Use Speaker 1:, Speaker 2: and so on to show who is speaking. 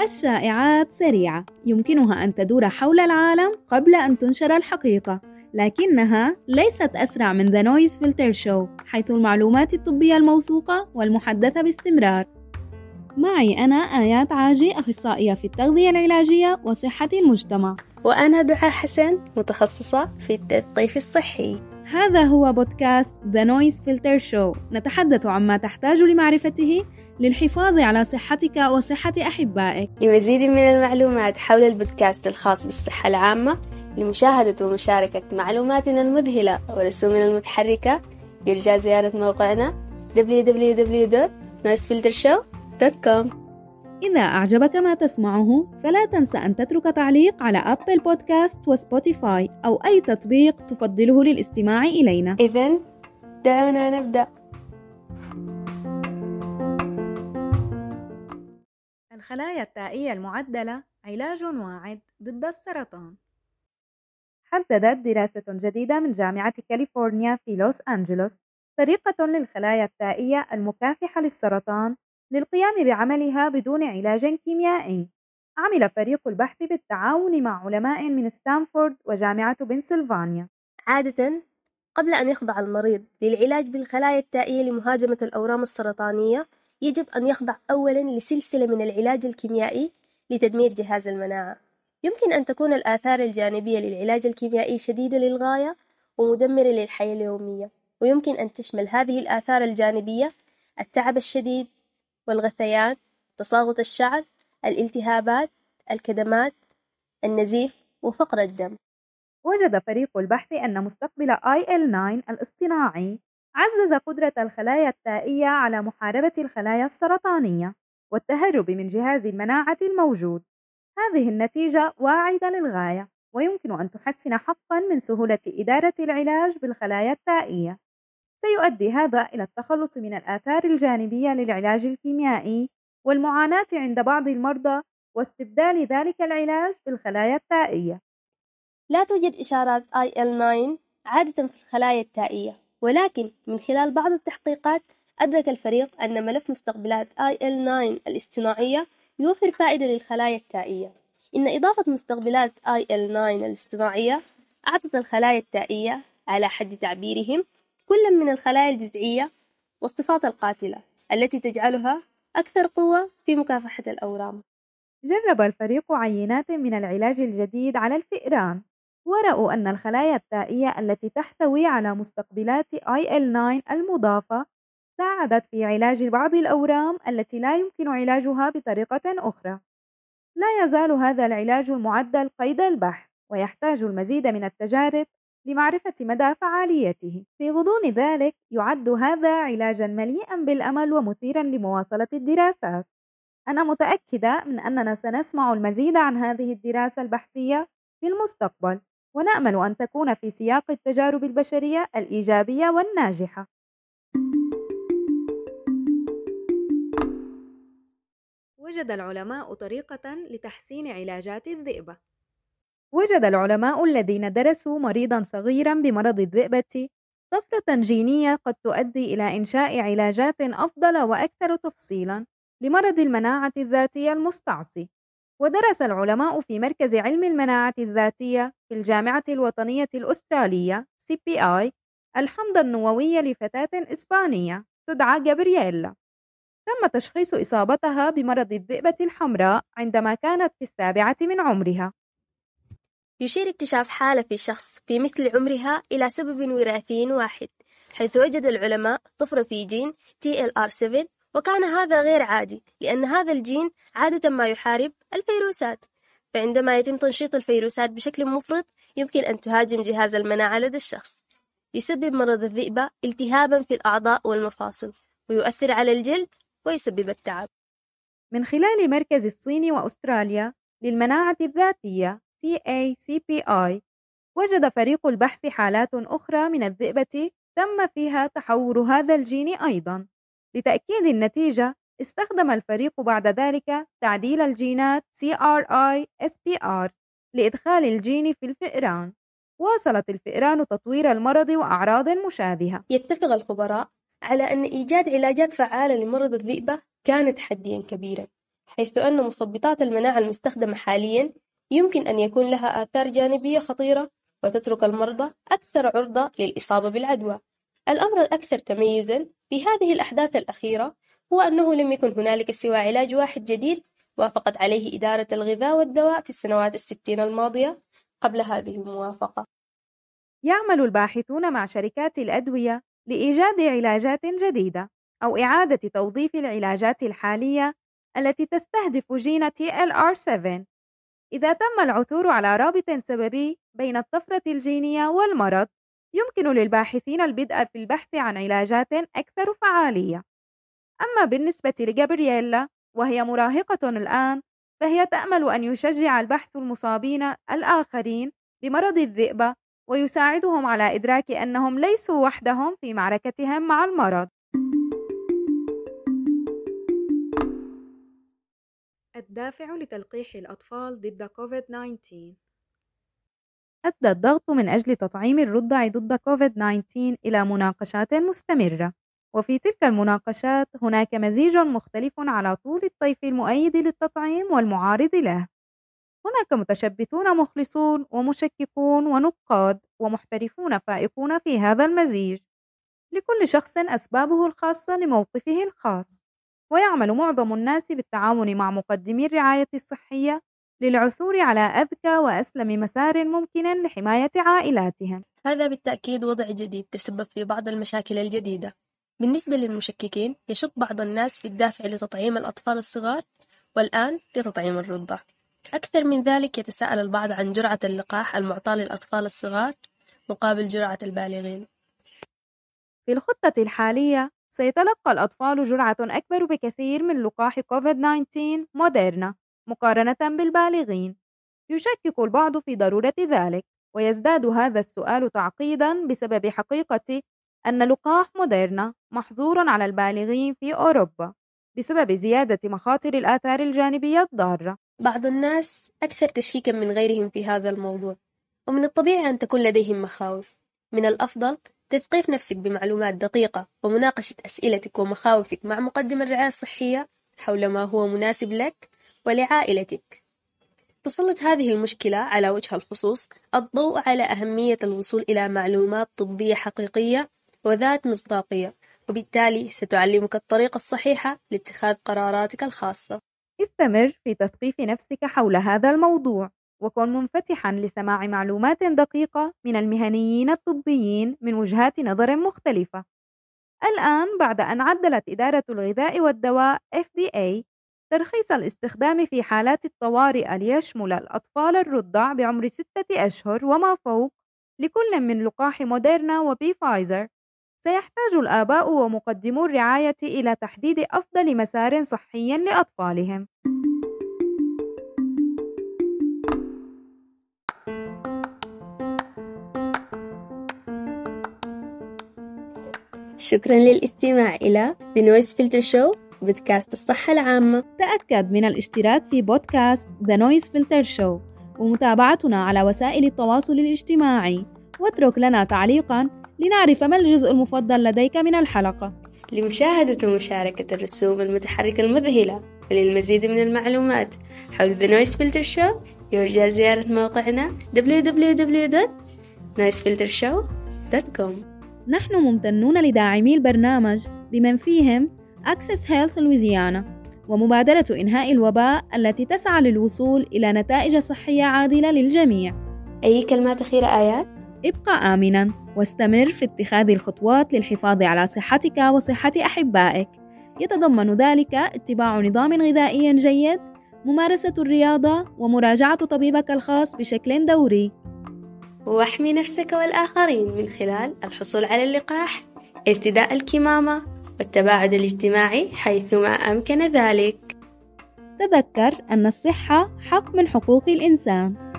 Speaker 1: الشائعات سريعة. يمكنها أن تدور حول العالم قبل أن تنشر الحقيقة لكنها ليست أسرع من The Noise Filter Show حيث المعلومات الطبية الموثوقة والمحدثة باستمرار. معي أنا آيات عاجي أخصائية في التغذية العلاجية وصحة المجتمع.
Speaker 2: وأنا دعاء حسن متخصصة في التثقيف الصحي.
Speaker 1: هذا هو بودكاست The Noise Filter Show. نتحدث عما تحتاج لمعرفته للحفاظ على صحتك وصحة أحبائك.
Speaker 2: لمزيد من المعلومات حول البودكاست الخاص بالصحة العامة لمشاهدة ومشاركة معلوماتنا المذهلة ورسومنا المتحركة يرجى زيارة موقعنا www.noisefiltershow.com
Speaker 1: إذا أعجبك ما تسمعه فلا تنسى أن تترك تعليق على Apple Podcast و Spotify أو أي تطبيق تفضله للاستماع إلينا.
Speaker 2: إذا دعونا نبدأ.
Speaker 1: الخلايا التائية المعدلة علاج واعد ضد السرطان. حددت دراسة جديدة من جامعة كاليفورنيا في لوس أنجلوس طريقة للخلايا التائية المكافحة للسرطان للقيام بعملها بدون علاج كيميائي. عمل فريق البحث بالتعاون مع علماء من ستانفورد وجامعة بنسلفانيا.
Speaker 2: عادة قبل أن يخضع المريض للعلاج بالخلايا التائية لمهاجمة الأورام السرطانية يجب أن يخضع أولا لسلسلة من العلاج الكيميائي لتدمير جهاز المناعة يمكن أن تكون الآثار الجانبية للعلاج الكيميائي شديدة للغاية ومدمرة للحياة اليومية ويمكن أن تشمل هذه الآثار الجانبية التعب الشديد والغثيان تساقط الشعر الالتهابات الكدمات النزيف وفقر الدم.
Speaker 1: وجد فريق البحث أن مستقبل IL-9 الاصطناعي عزز قدرة الخلايا التائية على محاربة الخلايا السرطانية والتهرب من جهاز المناعة الموجود. هذه النتيجة واعدة للغاية ويمكن أن تحسن حقا من سهولة إدارة العلاج بالخلايا التائية. سيؤدي هذا إلى التخلص من الآثار الجانبية للعلاج الكيميائي والمعاناة عند بعض المرضى واستبدال ذلك العلاج بالخلايا التائية.
Speaker 2: لا توجد إشارات IL-9 عادة في الخلايا التائية ولكن من خلال بعض التحقيقات أدرك الفريق أن ملف مستقبلات IL-9 الاصطناعية يوفر فائدة للخلايا التائية. إن إضافة مستقبلات IL-9 الاصطناعية أعطت الخلايا التائية على حد تعبيرهم كل من الخلايا الجذعية والصفات القاتلة التي تجعلها أكثر قوة في مكافحة الأورام
Speaker 1: جرب الفريق عينات من العلاج الجديد على الفئران ورأوا أن الخلايا التائية التي تحتوي على مستقبلات IL-9 المضافة ساعدت في علاج بعض الأورام التي لا يمكن علاجها بطريقة أخرى. لا يزال هذا العلاج المعدل قيد البحث ويحتاج المزيد من التجارب لمعرفة مدى فعاليته. في غضون ذلك يعد هذا علاجا مليئا بالأمل ومثيرا لمواصلة الدراسات. أنا متأكدة من أننا سنسمع المزيد عن هذه الدراسة البحثية في المستقبل ونأمل أن تكون في سياق التجارب البشرية الإيجابية والناجحة. وجد العلماء طريقة لتحسين علاجات الذئبة. وجد العلماء الذين درسوا مريضا صغيرا بمرض الذئبة طفرة جينية قد تؤدي إلى إنشاء علاجات أفضل وأكثر تفصيلا لمرض المناعة الذاتية المستعصي. ودرس العلماء في مركز علم المناعة الذاتية في الجامعة الوطنية الأسترالية CPI الحمض النووي لفتاة إسبانية تدعى جابرييلا تم تشخيص إصابتها بمرض الذئبة الحمراء عندما كانت في السابعة من عمرها
Speaker 2: يشير اكتشاف حالة في شخص في مثل عمرها إلى سبب وراثي واحد حيث وجد العلماء طفرة في جين TLR7 وكان هذا غير عادي لأن هذا الجين عادة ما يحارب الفيروسات. فعندما يتم تنشيط الفيروسات بشكل مفرط يمكن أن تهاجم جهاز المناعة لدى الشخص. يسبب مرض الذئبة التهابا في الأعضاء والمفاصل ويؤثر على الجلد ويسبب التعب.
Speaker 1: من خلال مركز الصين وأستراليا للمناعة الذاتية CACPI وجد فريق البحث حالات أخرى من الذئبة تم فيها تحور هذا الجين أيضا. لتأكيد النتيجة استخدم الفريق بعد ذلك تعديل الجينات CRI-SPR لإدخال الجين في الفئران. واصلت الفئران تطوير المرض وأعراض مشابهة.
Speaker 2: يتفق الخبراء على أن إيجاد علاجات فعالة لمرض الذئبة كان تحديا كبيرا حيث أن مثبطات المناعة المستخدمة حاليا يمكن أن يكون لها آثار جانبية خطيرة وتترك المرضى أكثر عرضة للإصابة بالعدوى. الأمر الأكثر تميزا في هذه الأحداث الأخيرة هو أنه لم يكن هنالك سوى علاج واحد جديد وافقت عليه إدارة الغذاء والدواء في السنوات الستين الماضية قبل هذه الموافقة.
Speaker 1: يعمل الباحثون مع شركات الأدوية لإيجاد علاجات جديدة أو إعادة توظيف العلاجات الحالية التي تستهدف جين TLR7 إذا تم العثور على رابط سببي بين الطفرة الجينية والمرض يمكن للباحثين البدء في البحث عن علاجات أكثر فعالية أما بالنسبة لجابرييلا وهي مراهقة الآن فهي تأمل أن يشجع البحث المصابين الآخرين بمرض الذئبة ويساعدهم على إدراك أنهم ليسوا وحدهم في معركتهم مع المرض. الدافع لتلقيح الأطفال ضد كوفيد-19 أدى الضغط من أجل تطعيم الرضع ضد كوفيد-19 إلى مناقشات مستمرة. وفي تلك المناقشات هناك مزيج مختلف على طول الطيف المؤيد للتطعيم والمعارض له. هناك متشبثون مخلصون ومشككون ونقاد ومحترفون فائقون في هذا المزيج. لكل شخص أسبابه الخاصة لموقفه الخاص. ويعمل معظم الناس بالتعاون مع مقدمي الرعاية الصحية للعثور على أذكى وأسلم مسار ممكن لحماية عائلاتهم.
Speaker 2: هذا بالتأكيد وضع جديد تسبب في بعض المشاكل الجديدة. بالنسبة للمشككين يشك بعض الناس في الدافع لتطعيم الأطفال الصغار والآن لتطعيم الرضع. أكثر من ذلك يتساءل البعض عن جرعة اللقاح المعطاة للأطفال الصغار مقابل جرعة البالغين.
Speaker 1: في الخطة الحالية سيتلقى الأطفال جرعة أكبر بكثير من لقاح كوفيد-19 موديرنا مقارنة بالبالغين. يشكك البعض في ضرورة ذلك ويزداد هذا السؤال تعقيدا بسبب حقيقة أن لقاح موديرنا محظور على البالغين في أوروبا بسبب زيادة مخاطر الآثار الجانبية الضارة.
Speaker 2: بعض الناس أكثر تشكيكا من غيرهم في هذا الموضوع ومن الطبيعي أن تكون لديهم مخاوف. من الأفضل تثقيف نفسك بمعلومات دقيقة ومناقشة أسئلتك ومخاوفك مع مقدم الرعاية الصحية حول ما هو مناسب لك ولعائلتك. تسلط هذه المشكلة على وجه الخصوص الضوء على أهمية الوصول إلى معلومات طبية حقيقية وذات مصداقية وبالتالي ستعلمك الطريقة الصحيحة لاتخاذ قراراتك الخاصة.
Speaker 1: استمر في تثقيف نفسك حول هذا الموضوع. وكن منفتحا لسماع معلومات دقيقة من المهنيين الطبيين من وجهات نظر مختلفة الآن بعد أن عدلت إدارة الغذاء والدواء FDA ترخيص الاستخدام في حالات الطوارئ ليشمل الأطفال الرضع بعمر ستة أشهر وما فوق لكل من لقاح موديرنا وبي فايزر سيحتاج الآباء ومقدمو الرعاية إلى تحديد أفضل مسار صحي لأطفالهم.
Speaker 2: شكرا للاستماع إلى The Noise Filter Show بودكاست الصحة العامة.
Speaker 1: تأكد من الاشتراك في بودكاست The Noise Filter Show ومتابعتنا على وسائل التواصل الاجتماعي. واترك لنا تعليقا لنعرف ما الجزء المفضل لديك من الحلقة.
Speaker 2: لمشاهدة ومشاركة الرسوم المتحركة المذهلة وللمزيد من المعلومات حول The Noise Filter Show يرجى زيارة موقعنا www.noisefiltershow.com
Speaker 1: نحن ممتنون لداعمي البرنامج بمن فيهم Access Health Louisiana ومبادرة إنهاء الوباء التي تسعى للوصول إلى نتائج صحية عادلة للجميع.
Speaker 2: أي كلمات أخيرة آيات؟
Speaker 1: ابقى آمنا واستمر في اتخاذ الخطوات للحفاظ على صحتك وصحة أحبائك. يتضمن ذلك اتباع نظام غذائي جيد ممارسة الرياضة ومراجعة طبيبك الخاص بشكل دوري.
Speaker 2: واحمي نفسك والآخرين من خلال الحصول على اللقاح ارتداء الكمامة والتباعد الاجتماعي حيثما أمكن ذلك.
Speaker 1: تذكر أن الصحة حق من حقوق الإنسان.